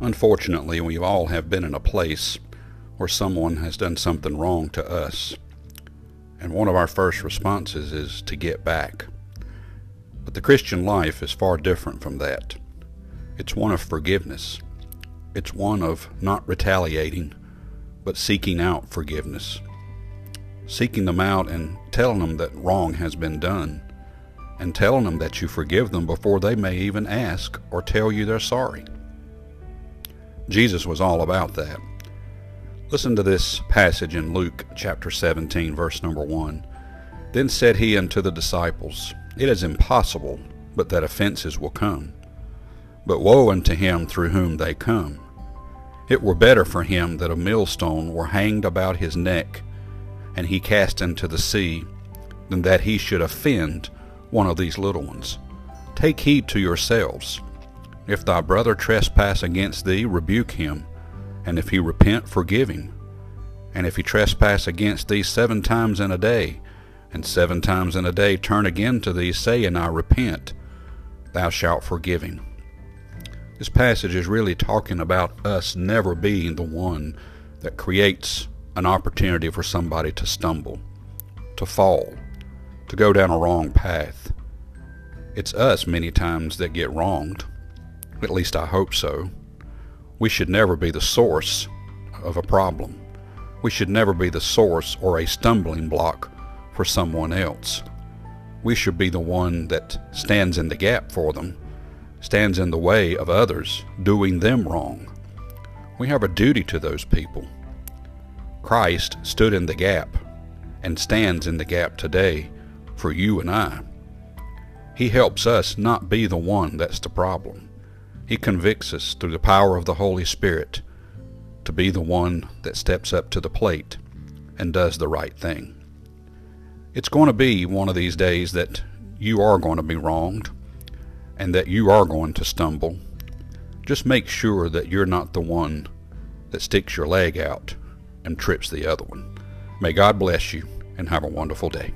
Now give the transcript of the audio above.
Unfortunately, we all have been in a place where someone has done something wrong to us. And one of our first responses is to get back. But the Christian life is far different from that. It's one of forgiveness. It's one of not retaliating, but seeking out forgiveness. Seeking them out and telling them that wrong has been done, and telling them that you forgive them before they may even ask or tell you they're sorry. Jesus was all about that. Listen to this passage in Luke chapter 17, verse number 1. Then said he unto the disciples, It is impossible but that offenses will come. But woe unto him through whom they come. It were better for him that a millstone were hanged about his neck, and he cast into the sea, than that he should offend one of these little ones. Take heed to yourselves. If thy brother trespass against thee, rebuke him, and if he repent, forgive him. And if he trespass against thee seven times in a day, and seven times in a day turn again to thee, saying, I repent, thou shalt forgive him. This passage is really talking about us never being the one that creates an opportunity for somebody to stumble, to fall, to go down a wrong path. It's us many times that get wronged. At least I hope so. We should never be the source of a problem. We should never be the source or a stumbling block for someone else. We should be the one that stands in the gap for them, stands in the way of others doing them wrong. We have a duty to those people. Christ stood in the gap and stands in the gap today for you and I. He helps us not be the one that's the problem. He convicts us through the power of the Holy Spirit to be the one that steps up to the plate and does the right thing. It's going to be one of these days that you are going to be wronged and that you are going to stumble. Just make sure that you're not the one that sticks your leg out and trips the other one. May God bless you and have a wonderful day.